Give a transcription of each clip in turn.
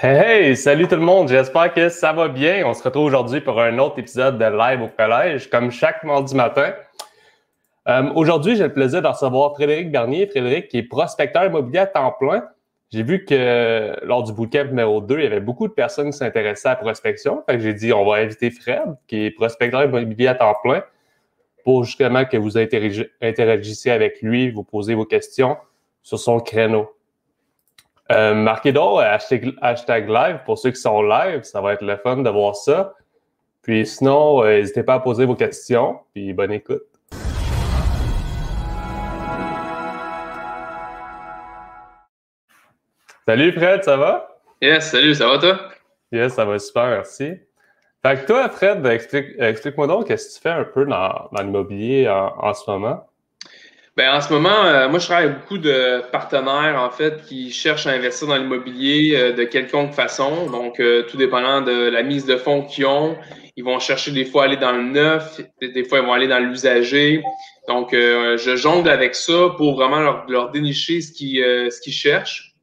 Hey, salut tout le monde, j'espère que ça va bien. On se retrouve aujourd'hui pour un autre épisode de Live au collège, comme chaque mardi matin. Euh, aujourd'hui, j'ai le plaisir de recevoir Frédéric Bernier. Frédéric qui est prospecteur immobilier à temps plein. J'ai vu que lors du bootcamp numéro 2, il y avait beaucoup de personnes qui s'intéressaient à la prospection. J'ai dit, on va inviter Fred, qui est prospecteur immobilier à temps plein, pour justement que vous interagissiez avec lui, vous posez vos questions sur son créneau. Euh, marquez donc hashtag, live pour ceux qui sont live. Ça va être le fun de voir ça. Puis sinon, euh, n'hésitez pas à poser vos questions. Puis bonne écoute. Salut Fred, ça va? Yes, salut, ça va toi? Yes, ça va super, merci. Fait que toi, Fred, explique-moi donc qu'est-ce que tu fais un peu dans, l'immobilier en, ce moment? Ben, en ce moment, euh, moi, je travaille avec beaucoup de partenaires, en fait, qui cherchent à investir dans l'immobilier euh, de quelconque façon. Donc, euh, tout dépendant de la mise de fonds qu'ils ont. Ils vont chercher des fois aller dans le neuf, des fois, ils vont aller dans l'usager. Donc, je jongle avec ça pour vraiment leur, dénicher ce qu'ils ce qu'ils cherchent.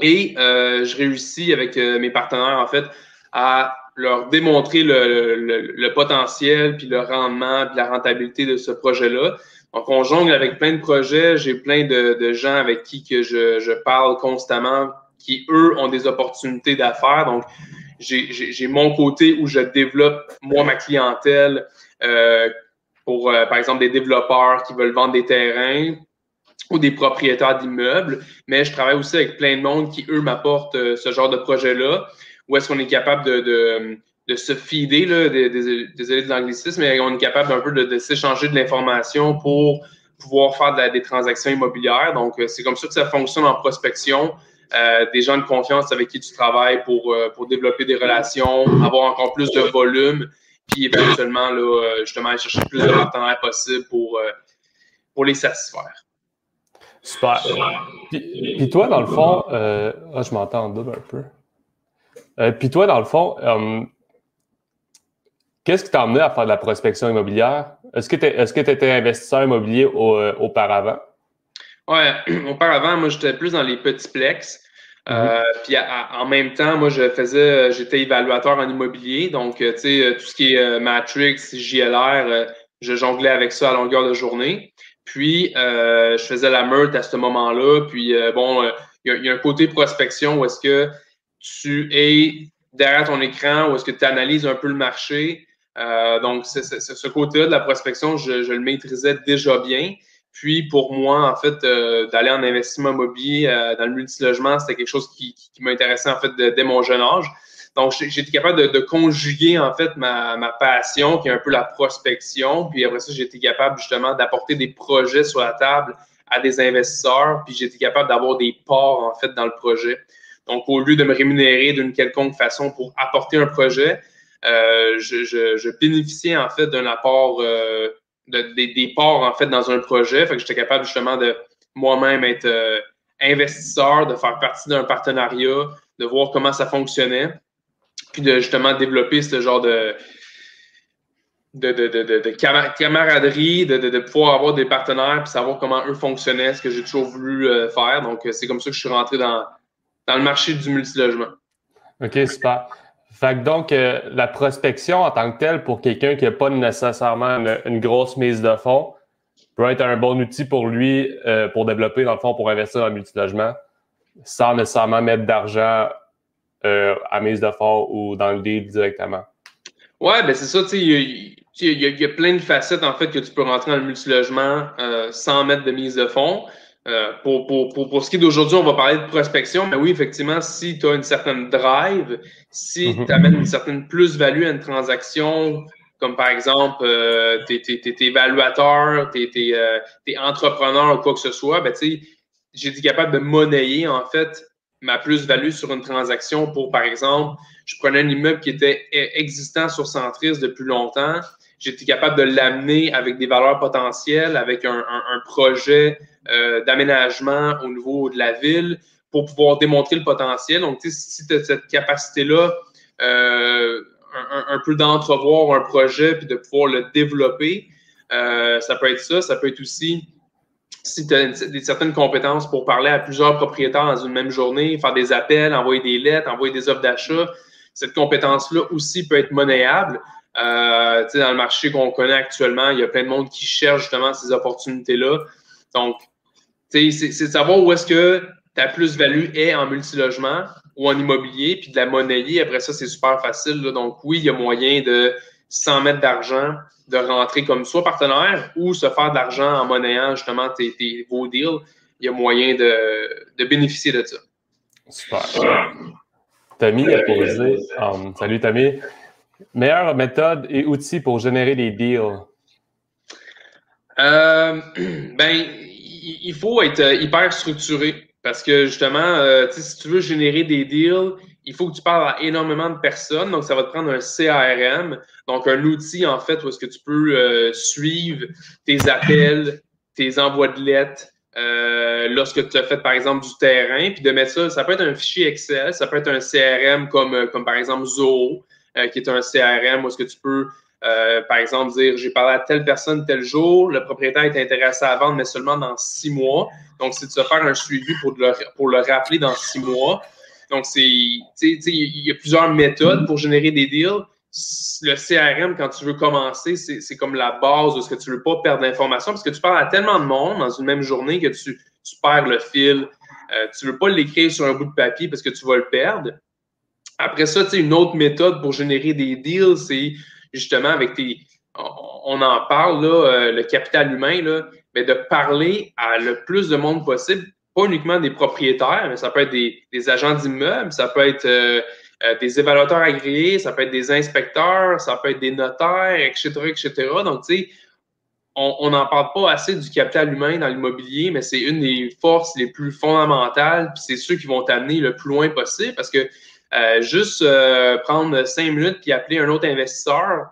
Et je réussis avec mes partenaires, en fait, à leur démontrer le, le, potentiel, puis le rendement, puis la rentabilité de ce projet-là. Donc, on jongle avec plein de projets. J'ai plein de, de, gens avec qui que je, je, parle constamment, qui, eux, ont des opportunités d'affaires. Donc, j'ai mon côté où je développe, moi, ma clientèle euh, pour, euh, par exemple, des développeurs qui veulent vendre des terrains ou des propriétaires d'immeubles. Mais je travaille aussi avec plein de monde qui, eux, m'apportent euh, ce genre de projet-là. Où est-ce qu'on est capable de, de de se fider, là, désolé de l'anglicisme, mais on est capable un peu de, s'échanger de l'information pour pouvoir faire des transactions immobilières. Donc, euh, c'est comme ça que ça fonctionne en prospection. Euh, des gens de confiance avec qui tu travailles pour, euh, pour développer des relations, avoir encore plus de volume, puis éventuellement, là, justement, chercher plus de partenaires possible pour, pour les satisfaire. Super. Puis, toi, dans le fond, ah, je m'entends en double un peu. puis toi, dans le fond, Qu'est-ce qui t'a amené à faire de la prospection immobilière? Est-ce que tu est étais investisseur immobilier euh, auparavant? Oui, auparavant, moi, j'étais plus dans les petits plex. Euh, mhm. puis en même temps, moi, je faisais, j'étais évaluateur en immobilier. Donc, euh, tu sais, tout ce qui est Matrix, JLR, je jonglais avec ça à longueur de journée. Puis, je faisais la meute à ce moment-là. Puis, bon, il y, a un côté prospection où est-ce que tu es derrière ton écran, où est-ce que tu analyses un peu le marché, euh, donc, ce côté-là de la prospection, je, je, le maîtrisais déjà bien. Puis, pour moi, en fait, euh, d'aller en investissement immobilier euh, dans le multilogement, c'était quelque chose qui, qui, m'intéressait, en fait, dès mon jeune âge. Donc, j'étais capable de, de, conjuguer, en fait, ma, ma, passion, qui est un peu la prospection. Puis après ça, j'étais capable, justement, d'apporter des projets sur la table à des investisseurs. Puis, j'étais capable d'avoir des parts, en fait, dans le projet. Donc, au lieu de me rémunérer d'une quelconque façon pour apporter un projet, je, je, je, bénéficiais en fait d'un apport, euh, de, des, parts en fait dans un projet. Fait que j'étais capable justement de moi-même être euh, investisseur, de faire partie d'un partenariat, de voir comment ça fonctionnait, puis de justement développer ce genre de, de, de, de, de camaraderie, de, de, pouvoir avoir des partenaires puis savoir comment eux fonctionnaient, ce que j'ai toujours voulu faire. Donc, c'est comme ça que je suis rentré dans, dans le marché du multilogement. OK, super. Fait que donc, euh, la prospection en tant que telle, pour quelqu'un qui n'a pas nécessairement une, grosse mise de fonds, peut être un bon outil pour lui euh, pour développer, dans le fond, pour investir dans le multilogement, sans nécessairement mettre d'argent euh, à mise de fonds ou dans le deal directement. Ouais, ben c'est ça, tu sais, il y, a plein de facettes, en fait, que tu peux rentrer dans le multilogement sans mettre de mise de fonds. Euh, pour, pour, pour, pour, ce qui est d'aujourd'hui, on va parler de prospection. Mais oui, effectivement, si tu as une certaine drive, si mhm. tu amènes une certaine plus-value à une transaction, comme par exemple, euh, tu es, évaluateur, tu es, es, entrepreneur ou quoi que ce soit, ben, j'ai été capable de monnayer, en fait, ma plus-value sur une transaction pour, par exemple, je prenais un immeuble qui était e, existant sur Centris depuis longtemps. J'étais capable de l'amener avec des valeurs potentielles, avec un, projet euh, d'aménagement au niveau de la ville pour pouvoir démontrer le potentiel. Donc, si tu as cette capacité-là, euh, un, peu d'entrevoir un projet puis de pouvoir le développer, euh, ça peut être ça. Ça peut être aussi si tu as des, certaines compétences pour parler à plusieurs propriétaires dans une même journée, faire des appels, envoyer des lettres, envoyer des offres d'achat, cette compétence-là aussi peut être monnayable. Euh, dans le marché qu'on connaît actuellement, il y a plein de monde qui cherche justement ces opportunités-là. Donc, c'est de savoir où est-ce que ta plus-value est en multilogement ou en immobilier, puis de la monnayer. Après ça, c'est super facile. Donc, oui, il y a moyen de, 100 mettre d'argent, de rentrer comme soit partenaire ou se faire de l'argent en monnayant justement tes, tes, vos deals. Il y a moyen de, de bénéficier de ça. Super. Tammy a posé. Um, salut Tammy. Meilleure méthode et outils pour générer des deals? Euh, ben, il faut être euh, hyper structuré parce que justement, euh, si tu veux générer des deals, il faut que tu parles à énormément de personnes. Donc, ça va te prendre un CRM, donc un outil en fait où est-ce que tu peux suivre tes appels, tes envois de lettres, lorsque tu as fait par exemple du terrain, puis de mettre ça, ça peut être un fichier Excel, ça peut être un CRM comme, comme par exemple Zoho, qui est un CRM où est-ce que tu peux euh, par exemple, dire j'ai parlé à telle personne tel jour, le propriétaire est intéressé à vendre, mais seulement dans six mois. Donc, c'est de se faire un suivi pour le, pour le rappeler dans six mois. Donc, c'est, il y a plusieurs méthodes pour générer des deals. Le CRM, quand tu veux commencer, c'est comme la base de ce que tu veux pas perdre d'informations parce que tu parles à tellement de monde dans une même journée que tu, perds le fil. Euh, tu veux pas l'écrire sur un bout de papier parce que tu vas le perdre. Après ça, une autre méthode pour générer des deals, c'est justement avec tes. On en parle, là, euh, le capital humain, là, mais de parler à le plus de monde possible, pas uniquement des propriétaires, mais ça peut être des, agents d'immeubles, ça peut être euh, euh, des évaluateurs agréés, ça peut être des inspecteurs, ça peut être des notaires, etc., etc. Donc, tu sais, on n'en parle pas assez du capital humain dans l'immobilier, mais c'est une des forces les plus fondamentales, puis c'est ceux qui vont t'amener le plus loin possible parce que juste euh, prendre cinq minutes puis appeler un autre investisseur.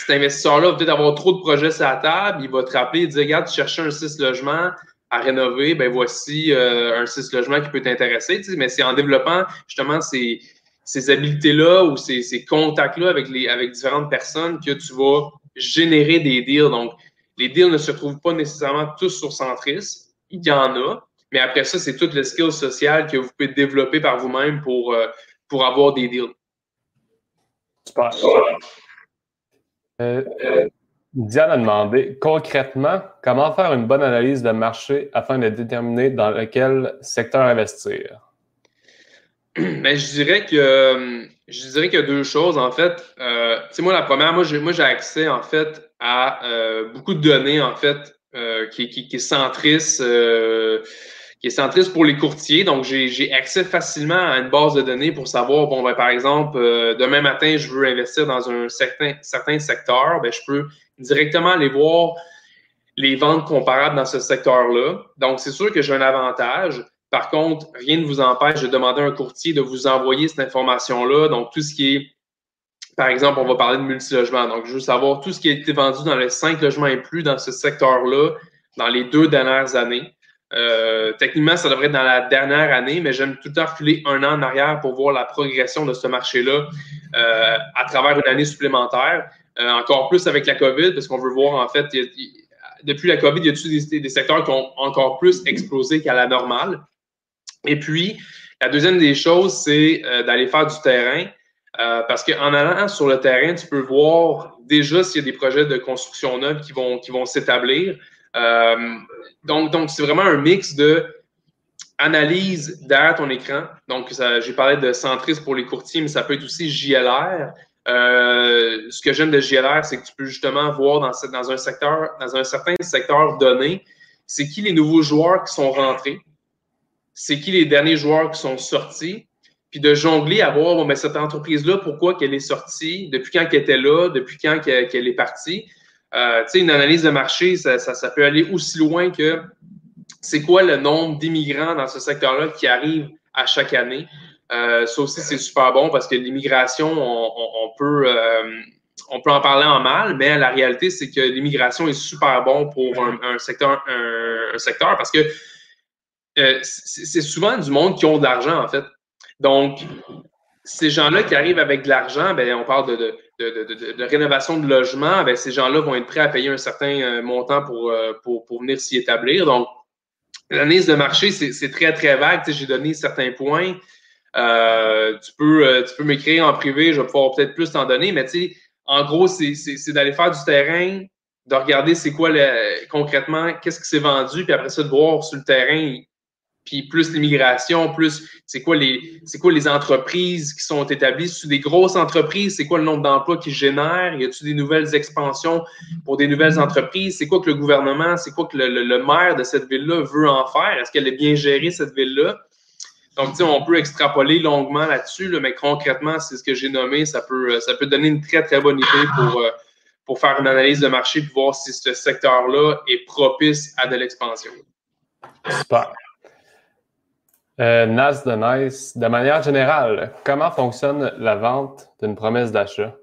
Cet investisseur-là va peut-être avoir trop de projets sur la table. Il va te rappeler et dire Regarde, tu cherchais un 6 logements à rénover, ben voici euh, un 6 logements qui peut t'intéresser. Mais c'est en développant justement ces, ces habiletés-là ou ces, ces contacts-là avec, avec différentes personnes que tu vas générer des deals. Donc, les deals ne se trouvent pas nécessairement tous sur Centris. Il y en a. Mais après ça, c'est tout le skill social que vous pouvez développer par vous-même pour, pour avoir des deals. Super. Euh, Diane a demandé concrètement comment faire une bonne analyse de marché afin de déterminer dans lequel secteur investir? Ben, je dirais que je dirais qu'il y a deux choses en fait. Euh, moi la première, moi j'ai moi j'ai accès en fait à euh, beaucoup de données en fait euh, qui, qui, qui centrissent qui est centriste pour les courtiers. Donc, j'ai accès facilement à une base de données pour savoir, bon, ben, par exemple, euh, demain matin, je veux investir dans un certain, certain secteur, ben, je peux directement aller voir les ventes comparables dans ce secteur-là. Donc, c'est sûr que j'ai un avantage. Par contre, rien ne vous empêche de demander à un courtier de vous envoyer cette information-là. Donc, tout ce qui est, par exemple, on va parler de multilogement. Donc, je veux savoir tout ce qui a été vendu dans les cinq logements et plus dans ce secteur-là dans les deux dernières années. Euh, techniquement, ça devrait être dans la dernière année, mais j'aime tout le temps reculer un an en arrière pour voir la progression de ce marché-là euh, à travers une année supplémentaire. Euh, encore plus avec la COVID, parce qu'on veut voir, en fait, depuis la COVID, il y a des, des secteurs qui ont encore plus explosé qu'à la normale? Et puis, la deuxième des choses, c'est d'aller faire du terrain. parce qu'en allant sur le terrain, tu peux voir déjà s'il y a des projets de construction neuve qui vont s'établir. Euh, donc, donc c'est vraiment un mix de analyse derrière ton écran. Donc, j'ai parlé de centrisme pour les courtiers, mais ça peut être aussi JLR. Euh, ce que j'aime de JLR, c'est que tu peux justement voir dans, un secteur, dans un certain secteur donné, c'est qui les nouveaux joueurs qui sont rentrés, c'est qui les derniers joueurs qui sont sortis, puis de jongler à voir bon, mais cette entreprise-là, pourquoi qu'elle est sortie, depuis quand qu'elle était là, depuis quand qu'elle est partie. Euh, une analyse de marché, ça, peut aller aussi loin que c'est quoi le nombre d'immigrants dans ce secteur-là qui arrivent à chaque année. Euh, ça aussi, c'est super bon parce que l'immigration, on, peut, euh, on peut en parler en mal, mais la réalité, c'est que l'immigration est super bon pour un, secteur, parce que c'est souvent du monde qui ont de l'argent, en fait. Donc, ces gens-là qui arrivent avec de l'argent, ben, on parle de, rénovation de logement, ben, ces gens-là vont être prêts à payer un certain euh, montant pour, euh, pour, pour venir s'y établir. Donc, l'analyse de marché, c'est très, très vague. J'ai donné certains points. Euh, tu peux, tu peux m'écrire en privé, je vais pouvoir peut-être plus t'en donner, mais en gros, c'est d'aller faire du terrain, de regarder c'est quoi le, concrètement, qu'est-ce qui s'est vendu, puis après ça, de voir sur le terrain puis plus l'immigration, plus c'est quoi les c'est quoi les entreprises qui sont établies, c'est des grosses entreprises, c'est quoi le nombre d'emplois qu'ils génèrent, y a-t-il des nouvelles expansions pour des nouvelles entreprises, c'est quoi que le gouvernement, c'est quoi que le, maire de cette ville-là veut en faire, est-ce qu'elle est bien gérée cette ville-là? Donc, tu sais, on peut extrapoler longuement là-dessus, mais concrètement, c'est ce que j'ai nommé. Ça peut, ça peut donner une très, très bonne idée pour, euh, pour faire une analyse de marché et voir si ce secteur-là est propice à de l'expansion. Super. Euh, Nas de Nice, de manière générale, comment fonctionne la vente d'une promesse d'achat?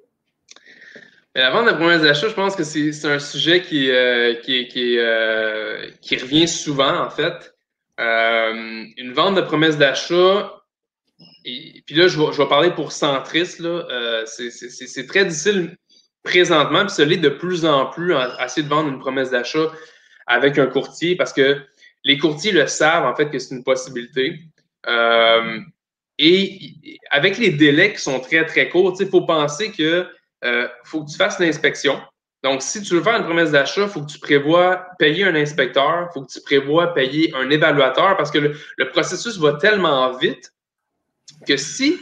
La vente d'une promesse d'achat, je pense que c'est un sujet qui, euh, euh, qui, revient souvent, en fait. Une vente de promesse d'achat, puis là, je vais, parler pour Centris, c'est très difficile présentement, puis ça l'est de plus en plus à essayer de vendre une promesse d'achat avec un courtier parce que les courtiers le savent, en fait, que c'est une possibilité. Euh, et avec les délais qui sont très, très courts, il faut penser que euh, faut que tu fasses l'inspection. Donc, si tu veux faire une promesse d'achat, il faut que tu prévois payer un inspecteur, il faut que tu prévois payer un évaluateur parce que le, processus va tellement vite que si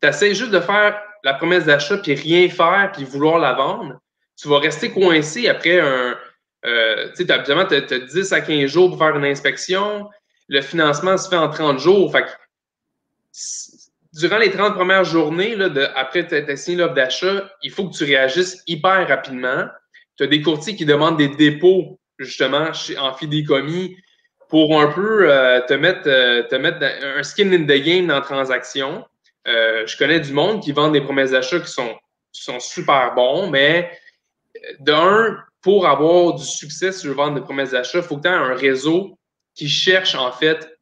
tu essaies juste de faire la promesse d'achat puis rien faire puis vouloir la vendre, tu vas rester coincé après un, euh, tu sais, tu as, 10 à 15 jours pour faire une inspection. Le financement se fait en 30 jours. Fait durant les 30 premières journées, là, de, après tu signé l'offre d'achat, il faut que tu réagisses hyper rapidement. Tu as des courtiers qui demandent des dépôts, justement, en fidéicommis pour un peu euh, te, mettre, euh, te mettre un skin in the game dans la transaction. je connais du monde qui vend des promesses d'achat qui sont, qui sont super bons, mais d'un, pour avoir du succès sur le vendre de promesses d'achat, il faut que tu aies un réseau qui cherche en fait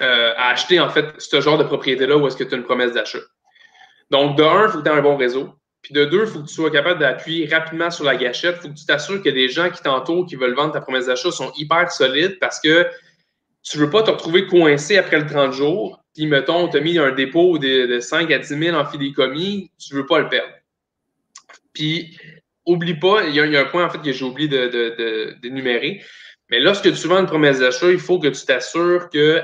euh, à acheter en fait ce genre de propriété-là où est-ce que tu as une promesse d'achat. Donc, de un, il faut que tu aies un bon réseau. Puis de deux, il faut que tu sois capable d'appuyer rapidement sur la gâchette. Il faut que tu t'assures que des gens qui t'entourent, qui veulent vendre ta promesse d'achat, sont hyper solides parce que tu ne veux pas te retrouver coincé après le 30 jours. Puis, mettons, tu as mis un dépôt de, 5 à 10 000 en fidéicommis, tu ne veux pas le perdre. Puis, oublie pas, il y, a, un point en fait que j'ai oublié d'énumérer. De, mais lorsque tu vends une promesse d'achat, il faut que tu t'assures qu'il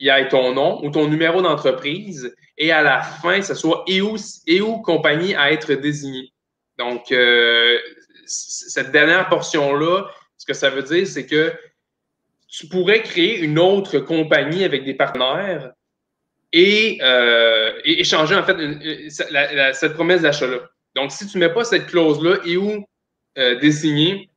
y ait ton nom ou ton numéro d'entreprise et à la fin, ce soit et où compagnie à être désignée. Donc, euh, cette dernière portion-là, ce que ça veut dire, c'est que tu pourrais créer une autre compagnie avec des partenaires et, euh, échanger en fait cette promesse d'achat-là. Donc, si tu ne mets pas cette clause-là et où euh, désigner,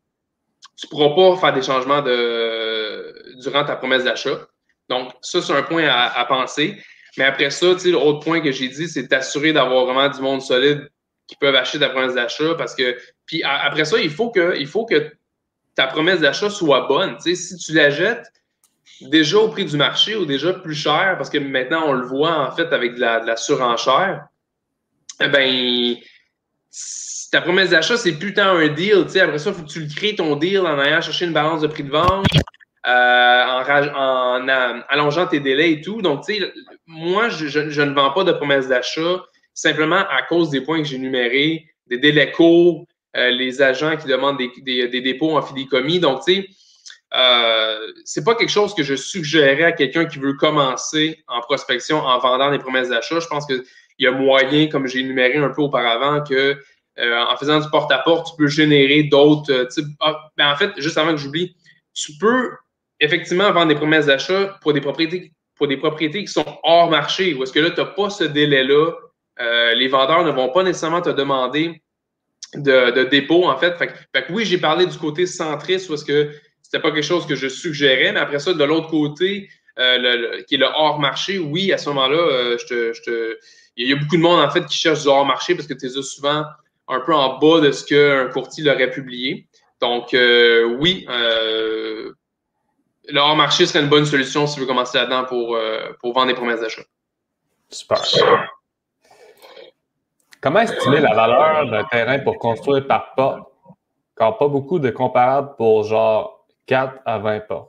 tu ne pourras pas faire des changements de, durant ta promesse d'achat. Donc, ça, c'est un point à, penser. Mais après ça, l'autre point que j'ai dit, c'est t'assurer d'avoir vraiment du monde solide qui peuvent acheter ta promesse d'achat parce que. Puis après ça, il faut que, il faut que ta promesse d'achat soit bonne. si tu la jettes déjà au prix du marché ou déjà plus cher, parce que maintenant on le voit en fait avec de la, de la surenchère, eh ben ta promesse d'achat, c'est plus tant un deal. Après ça, il faut que tu le crées ton deal en allant chercher une balance de prix de vente, euh, en, allongeant tes délais et tout. Donc, moi, je, ne vends pas de promesse d'achat simplement à cause des points que j'ai énumérés, des délais courts, euh, les agents qui demandent des, dépôts en fidéicommis. Donc, tu sais, euh, c'est pas quelque chose que je suggérerais à quelqu'un qui veut commencer en prospection en vendant des promesses d'achat. Je pense que il y a moyen, comme j'ai énuméré un peu auparavant, que euh, en faisant du porte-à-porte, tu peux générer d'autres euh, types. Ah, ben, en fait, juste avant que j'oublie, tu peux effectivement vendre des promesses d'achat pour des propriétés pour des propriétés qui sont hors marché, ou est-ce que là, tu n'as pas ce délai-là. Euh, les vendeurs ne vont pas nécessairement te demander de, dépôt, en fait. Fait, que oui, j'ai parlé du côté centriste, ou est-ce que c'était pas quelque chose que je suggérais, mais après ça, de l'autre côté, qui est le hors marché, oui, à ce moment-là, je te il y a beaucoup de monde, en fait, qui cherche du hors-marché parce que tu es souvent un peu en bas de ce qu'un courtier aurait publié. Donc, euh, oui, euh, le hors-marché serait une bonne solution si tu veux commencer là-dedans pour, euh, pour vendre des promesses d'achat. Super. Comment estimer la valeur d'un terrain pour construire par porte quand pas beaucoup de comparables pour genre 4 à 20 portes?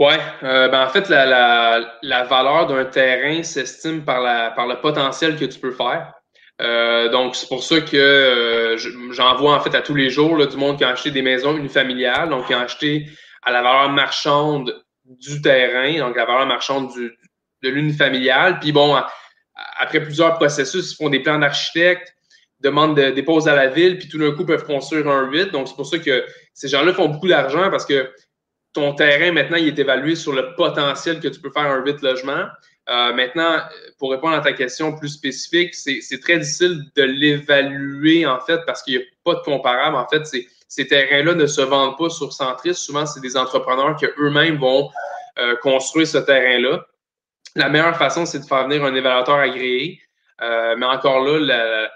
Oui, euh, ben en fait, la, valeur d'un terrain s'estime par, par le potentiel que tu peux faire. Euh, donc, c'est pour ça que euh, j'en vois en fait à tous les jours là, du monde qui a acheté des maisons unifamiliales, donc qui a acheté à la valeur marchande du terrain, donc la valeur marchande du, de l'unifamilial. Puis bon, après plusieurs processus, ils font des plans d'architecte, demandent de, déposent à la ville, puis tout d'un coup peuvent construire un 8. Donc, c'est pour ça que ces gens-là font beaucoup d'argent parce que ton terrain, maintenant, il est évalué sur le potentiel que tu peux faire un 8 logements. Euh, maintenant, pour répondre à ta question plus spécifique, c'est très difficile de l'évaluer, en fait, parce qu'il n'y a pas de comparable. En fait, ces terrains-là ne se vendent pas sur Centris. Souvent, c'est des entrepreneurs qui eux-mêmes vont euh, construire ce terrain-là. La meilleure façon, c'est de faire venir un évaluateur agréé. Euh, mais encore là, la,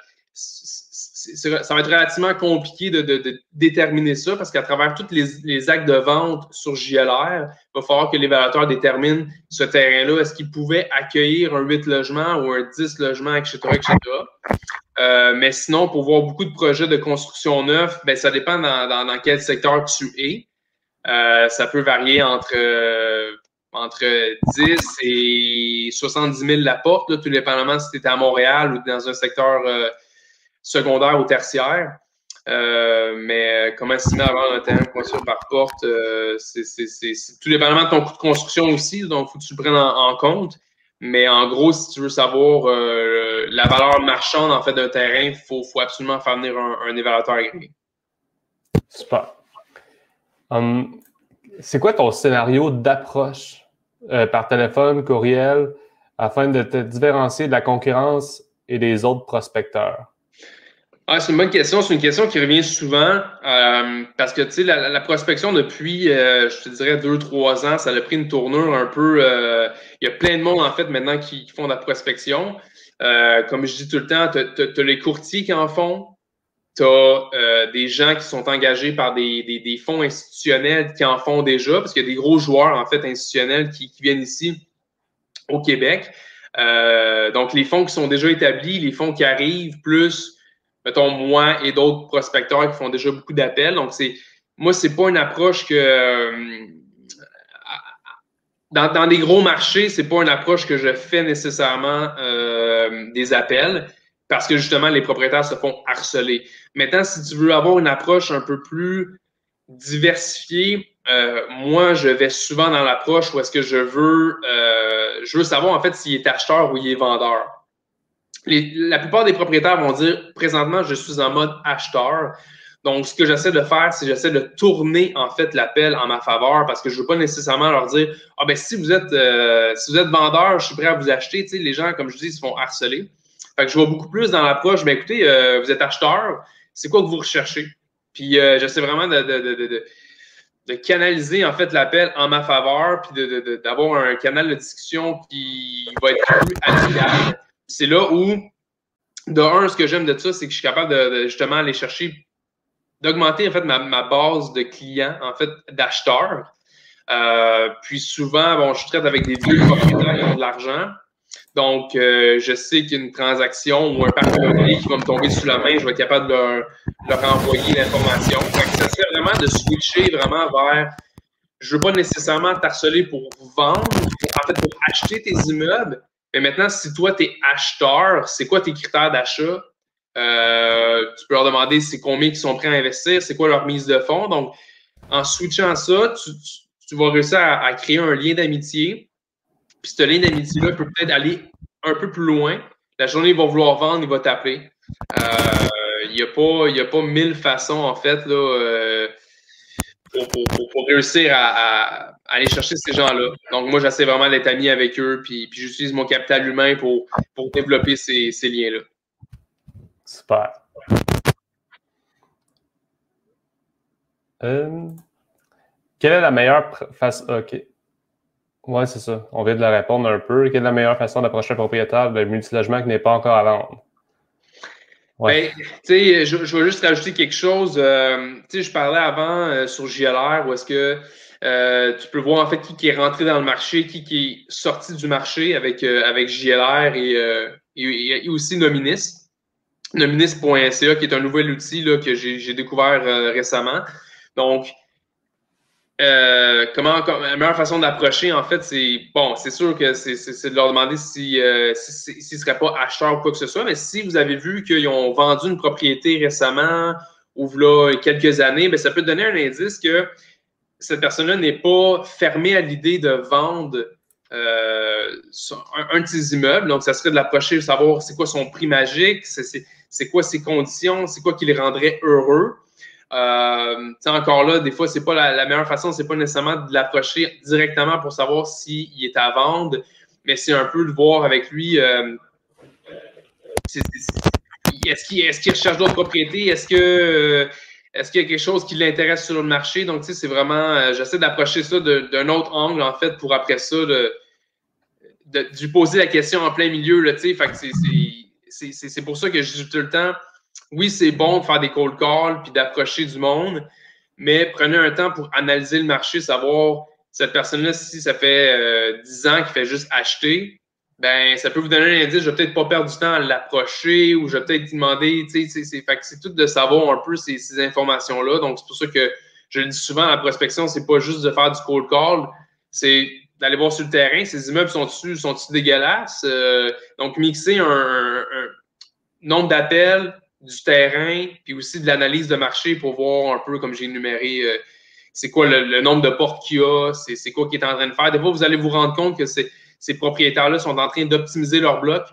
ça va être relativement compliqué de, déterminer ça parce qu'à travers tous les, actes de vente sur JLR, il va falloir que l'évaluateur détermine ce terrain-là. Est-ce qu'il pouvait accueillir un 8 logements ou un 10 logements, etc., etc. Euh, mais sinon, pour voir beaucoup de projets de construction neuf, ben, ça dépend dans, quel secteur tu es. Euh, ça peut varier entre, entre 10 et 70 000 la porte, tout dépendamment si tu es à Montréal ou dans un secteur euh, secondaire ou tertiaire. Euh, mais euh, comment estimer avoir un terrain construit par porte, euh, c'est tout dépendamment de ton coût de construction aussi, donc il faut que tu le prennes en, compte. Mais en gros, si tu veux savoir la valeur marchande en fait d'un terrain, il faut, faut, absolument faire venir un, évaluateur agréé. Super. Hum, c'est quoi ton scénario d'approche par téléphone, courriel, afin de te différencier de la concurrence et des autres prospecteurs? Ah, c'est une bonne question. C'est une question qui revient souvent euh, parce que tu sais, la, prospection depuis, euh, je te dirais, deux, trois ans, ça a pris une tournure un peu. Euh, il y a plein de monde en fait maintenant qui, font de la prospection. comme je dis tout le temps, tu as, les courtiers qui en font, tu as des gens qui sont engagés par des, des, fonds institutionnels qui en font déjà, parce qu'il y a des gros joueurs en fait institutionnels qui, qui viennent ici au Québec. donc les fonds qui sont déjà établis, les fonds qui arrivent, plus mettons, moi et d'autres prospecteurs qui font déjà beaucoup d'appels. Donc, c'est moi, c'est pas une approche que. Euh, dans, dans, des gros marchés, c'est pas une approche que je fais nécessairement euh, des appels parce que justement, les propriétaires se font harceler. Maintenant, si tu veux avoir une approche un peu plus diversifiée, euh, moi, je vais souvent dans l'approche où est-ce que je veux, je veux savoir en fait s'il est acheteur ou il est vendeur la plupart des propriétaires vont dire présentement, je suis en mode acheteur. Donc, ce que j'essaie de faire, c'est j'essaie de tourner en fait l'appel en ma faveur parce que je ne veux pas nécessairement leur dire Ah ben si vous êtes euh, si vous êtes vendeur, je suis prêt à vous acheter. Tu sais, les gens, comme je dis, se font harceler. Fait que je vois beaucoup plus dans l'approche, ben écoutez, euh, vous êtes acheteur, c'est quoi que vous recherchez? Puis euh, j'essaie vraiment de, canaliser en fait l'appel en ma faveur, puis d'avoir un canal de discussion qui va être plus amical c'est là où, de un, ce que j'aime de ça, c'est que je suis capable de, justement aller chercher, d'augmenter en fait ma, base de clients, en fait, d'acheteurs. Euh, puis souvent, bon, je traite avec des vieux propriétaires qui ont de l'argent. Donc, euh, je sais qu'une transaction ou un parc qui va me tomber sous la main, je vais être capable de leur, envoyer l'information. Ça serait vraiment de switcher vraiment vers je veux pas nécessairement t'harceler pour vendre, en fait, pour acheter tes immeubles, mais maintenant, si toi, tu es acheteur, c'est quoi tes critères d'achat? Euh, tu peux leur demander c'est combien ils sont prêts à investir, c'est quoi leur mise de fonds. Donc, en switchant ça, tu, vas réussir à, créer un lien d'amitié. Puis ce lien d'amitié-là peut peut-être aller un peu plus loin. La journée, ils vont vouloir vendre, il va t'appeler. Euh, il n'y a, pas, a pas mille façons, en fait, là, euh, pour, réussir à, aller chercher ces gens-là. Donc, moi, j'essaie vraiment d'être ami avec eux, puis, puis j'utilise mon capital humain pour, pour développer ces, ces liens-là. Super. Euh, quelle est la meilleure façon. OK. Oui, c'est ça. On vient de la répondre un peu. Quelle est la meilleure façon d'approcher un propriétaire de multilogement qui n'est pas encore à vendre? Ben, je, je vais juste rajouter quelque chose. Euh, je parlais avant euh, sur JLR où est-ce que euh, tu peux voir en fait qui, est rentré dans le marché, qui, qui est sorti du marché avec, avec JLR et, et, aussi Nominis. Nominis.ca, qui est un nouvel outil là, que j'ai découvert récemment. Donc, comment, la meilleure façon d'approcher, en fait, c'est bon, c'est sûr que c'est de leur demander s'ils si, si, ne seraient pas acheteurs ou quoi que ce soit, mais si vous avez vu qu'ils ont vendu une propriété récemment ou quelques années, bien, ça peut donner un indice que cette personne-là n'est pas fermée à l'idée de vendre euh, un, de ses immeubles. Donc, ça serait de l'approcher, de savoir c'est quoi son prix magique, c'est quoi ses conditions, c'est quoi qui les rendrait heureux. Euh, encore là, des fois, c'est pas la, meilleure façon, c'est pas nécessairement de l'approcher directement pour savoir s'il est à vendre, mais c'est un peu de voir avec lui. Euh, est-ce qu'il recherche d'autres propriétés? Est-ce que est-ce qu'il y a quelque chose qui l'intéresse sur le marché? Donc, tu sais, c'est vraiment, euh, j'essaie d'approcher ça d'un autre angle, en fait, pour après ça, de, de, lui poser la question en plein milieu, là, tu sais. Que c'est pour ça que je dis tout le temps, oui, c'est bon de faire des cold calls puis d'approcher du monde, mais prenez un temps pour analyser le marché, savoir cette personne-là, si ça fait 10 euh, ans qu'il fait juste acheter, ben ça peut vous donner un indice, je vais peut-être pas perdre du temps à l'approcher ou je vais peut-être demander, tu sais, c'est, tout de savoir un peu ces, ces informations-là. Donc, c'est pour ça que je le dis souvent, la prospection, c'est pas juste de faire du cold call, c'est d'aller voir sur le terrain, ces immeubles sont-ils sont dégueulasses? Euh, donc, mixer un, nombre d'appels, du terrain, puis aussi de l'analyse de marché pour voir un peu, comme j'ai énuméré, euh, c'est quoi le, le, nombre de portes qu'il y a, c'est quoi qu'il est en train de faire. Des fois, vous allez vous rendre compte que c'est ces propriétaires-là sont en train d'optimiser leur bloc.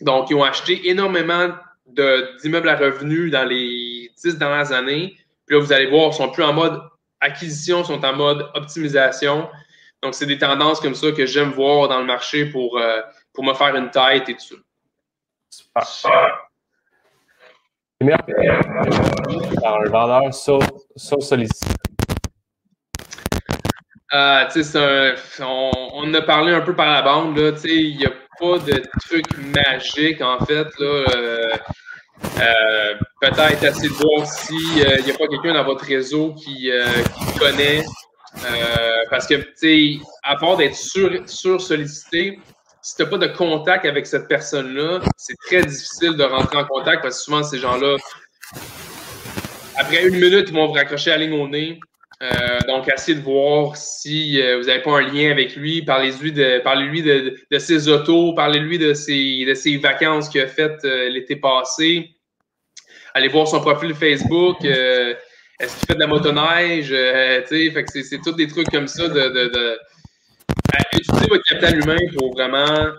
Donc, ils ont acheté énormément d'immeubles à revenus dans les dix dernières années. Puis là, vous allez voir, ils sont plus en mode acquisition, ils sont en mode optimisation. Donc, c'est des tendances comme ça que j'aime voir dans le marché pour, euh, pour me faire une tête et tout. Super. Par un vendeur sur, sur sollicité. Euh, on, on, a parlé un peu par la bande. Il n'y a pas de truc magique, en fait. Euh, euh, Peut-être assez de voir s'il n'y a pas quelqu'un dans votre réseau qui, connaît. parce que, à part d'être sur, sur sollicité, si tu n'as pas de contact avec cette personne-là, c'est très difficile de rentrer en contact parce que souvent, ces gens-là, après une minute, ils vont vous raccrocher la ligne au nez. Euh, donc, essayez de voir si euh, vous n'avez pas un lien avec lui. Parlez-lui de, parlez-lui de, ses autos, parlez-lui de ses, de ses vacances qu'il a faites euh, l'été passé. Allez voir son profil Facebook. est-ce qu'il fait de la motoneige? fait c'est, c'est tous des trucs comme ça de, de, utiliser votre capital humain pour vraiment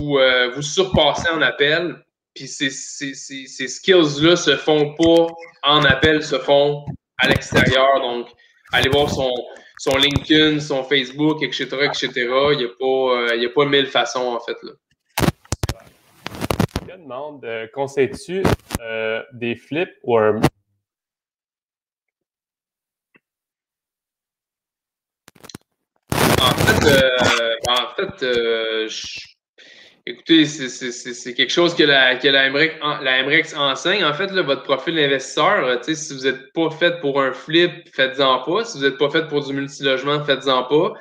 vous, vous surpasser en appel. Puis ces, ces, ces, ces skills-là se font pas en appel, se font à l'extérieur. Donc, allez voir son, son LinkedIn, son Facebook, etc., etc. Il n'y a, pas, euh, a pas mille façons, en fait. Là. Je demande, euh, conseilles-tu euh, des flips ou un... En fait, en fait je Écoutez, c'est quelque chose que la, que la, MREX, enseigne. En fait, votre profil d'investisseur, euh, si vous n'êtes pas fait pour un flip, faites-en pas. Si vous n'êtes pas fait pour du multilogement, faites-en pas.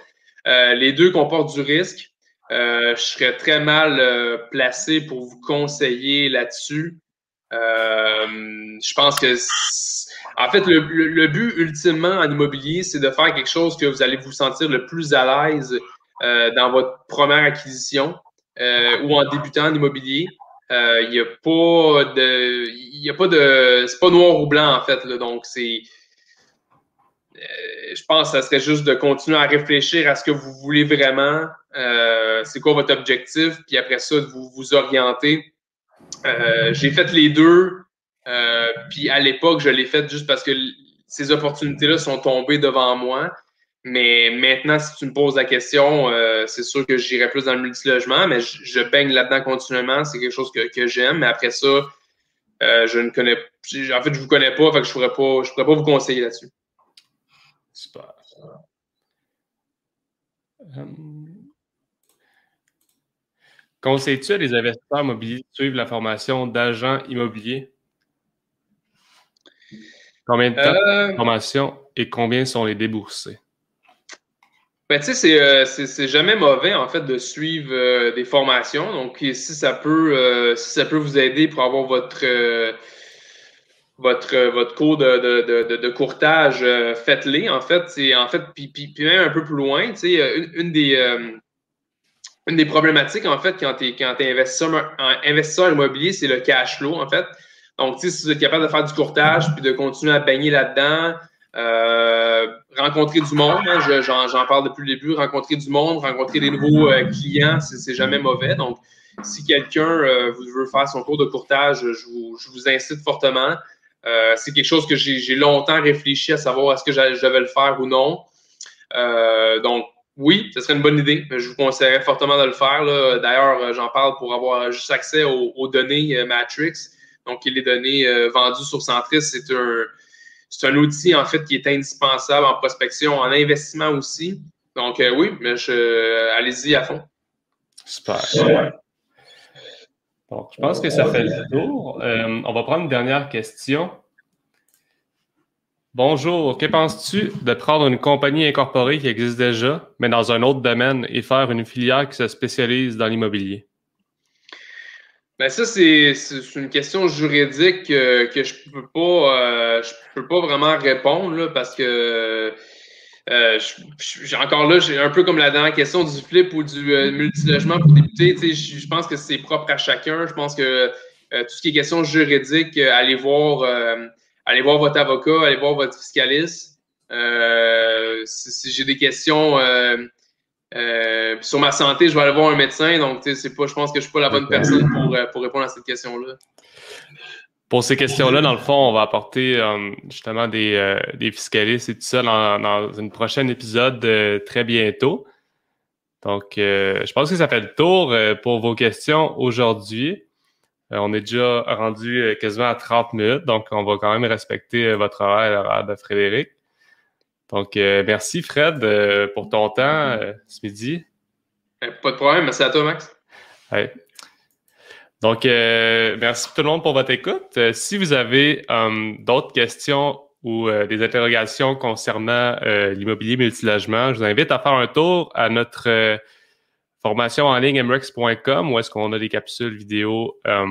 Euh, les deux comportent du risque. Euh, je serais très mal placé pour vous conseiller là-dessus. je pense que, en fait, le, le, but ultimement en immobilier, c'est de faire quelque chose que vous allez vous sentir le plus à l'aise dans votre première acquisition. Euh, ou en débutant en immobilier. Il euh, n'y a pas de. Il a pas de. C'est pas noir ou blanc, en fait. Là, donc, c'est. Euh, je pense que ça serait juste de continuer à réfléchir à ce que vous voulez vraiment. c'est quoi votre objectif? Puis après ça, de vous, vous orienter. J'ai fait les deux. puis à l'époque, je l'ai fait juste parce que ces opportunités-là sont tombées devant moi. Mais maintenant, si tu me poses la question, euh, c'est sûr que j'irai plus dans le multilogement, mais je, baigne là-dedans continuellement. C'est quelque chose que, j'aime. Mais après ça, euh, je ne connais En fait, je ne vous connais pas, fait que je ne pourrais, pas, pas vous conseiller là-dessus. Super. Hum. Conseilles-tu à les investisseurs immobiliers de suivre la formation d'agent immobilier? Combien de temps de euh. formation et combien sont les déboursés? Ben, tu sais, c'est jamais mauvais, en fait, de suivre des formations. Donc, si ça peut, si ça peut vous aider pour avoir votre, votre, votre cours de, de, de, courtage, faites-les, en fait. En fait, puis, même un peu plus loin, tu sais, une, des une des problématiques, en fait, quand tu es, quand es investisseur, investisseur immobilier, c'est le cash flow, en fait. Donc, si vous êtes capable de faire du courtage puis de continuer à baigner là-dedans, euh, rencontrer du monde, hein, j'en parle depuis le début, rencontrer du monde, rencontrer des nouveaux euh, clients, c'est jamais mauvais. Donc, si quelqu'un euh, veut faire son cours de courtage, je vous, incite fortement. c'est quelque chose que j'ai longtemps réfléchi à savoir est-ce que je le faire ou non. donc, oui, ce serait une bonne idée. Je vous conseillerais fortement de le faire. D'ailleurs, euh, j'en parle pour avoir juste accès aux, données euh, Matrix. Donc, les données euh, vendues sur Centris, c'est un, c'est un outil en fait qui est indispensable en prospection, en investissement aussi. Donc, oui, mais je, allez-y à fond. Super. Donc, je pense que ça fait le tour. on va prendre une dernière question. Bonjour, que penses-tu de prendre une compagnie incorporée qui existe déjà, mais dans un autre domaine et faire une filière qui se spécialise dans l'immobilier? Ben ça, c'est une question juridique que je peux pas euh, je peux pas vraiment répondre parce que euh, j'ai encore là, j'ai un peu comme la dernière question du flip ou du euh, multilogement pour débuter. Je pense que c'est propre à chacun. Je pense que tout ce qui est question juridique, allez voir allez voir votre avocat, allez voir votre fiscaliste. Euh, si, j'ai des questions euh, euh, sur ma santé, je vais aller voir un médecin. Donc, c'est pas, je pense que je ne suis pas la bonne personne pour, pour répondre à cette question-là. Pour ces questions-là, dans le fond, on va apporter justement des, des, fiscalistes et tout ça dans, dans un prochain épisode très bientôt. Donc, je pense que ça fait le tour pour vos questions aujourd'hui. Euh, on est déjà rendu euh, quasiment à 30 minutes, donc on va quand même respecter euh, votre horaire, l'horaire de Frédéric. Donc, merci Fred pour ton temps ce midi. Pas de problème, merci à toi Max. Donc, merci tout le monde pour votre écoute. si vous avez d'autres questions ou des interrogations concernant l'immobilier multilogement, je vous invite à faire un tour à notre formation en ligne mrex.com où est-ce qu'on a des capsules vidéo euh,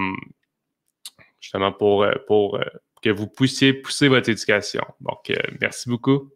justement pour, euh, pour euh, que vous puissiez pousser votre éducation. Donc, merci beaucoup.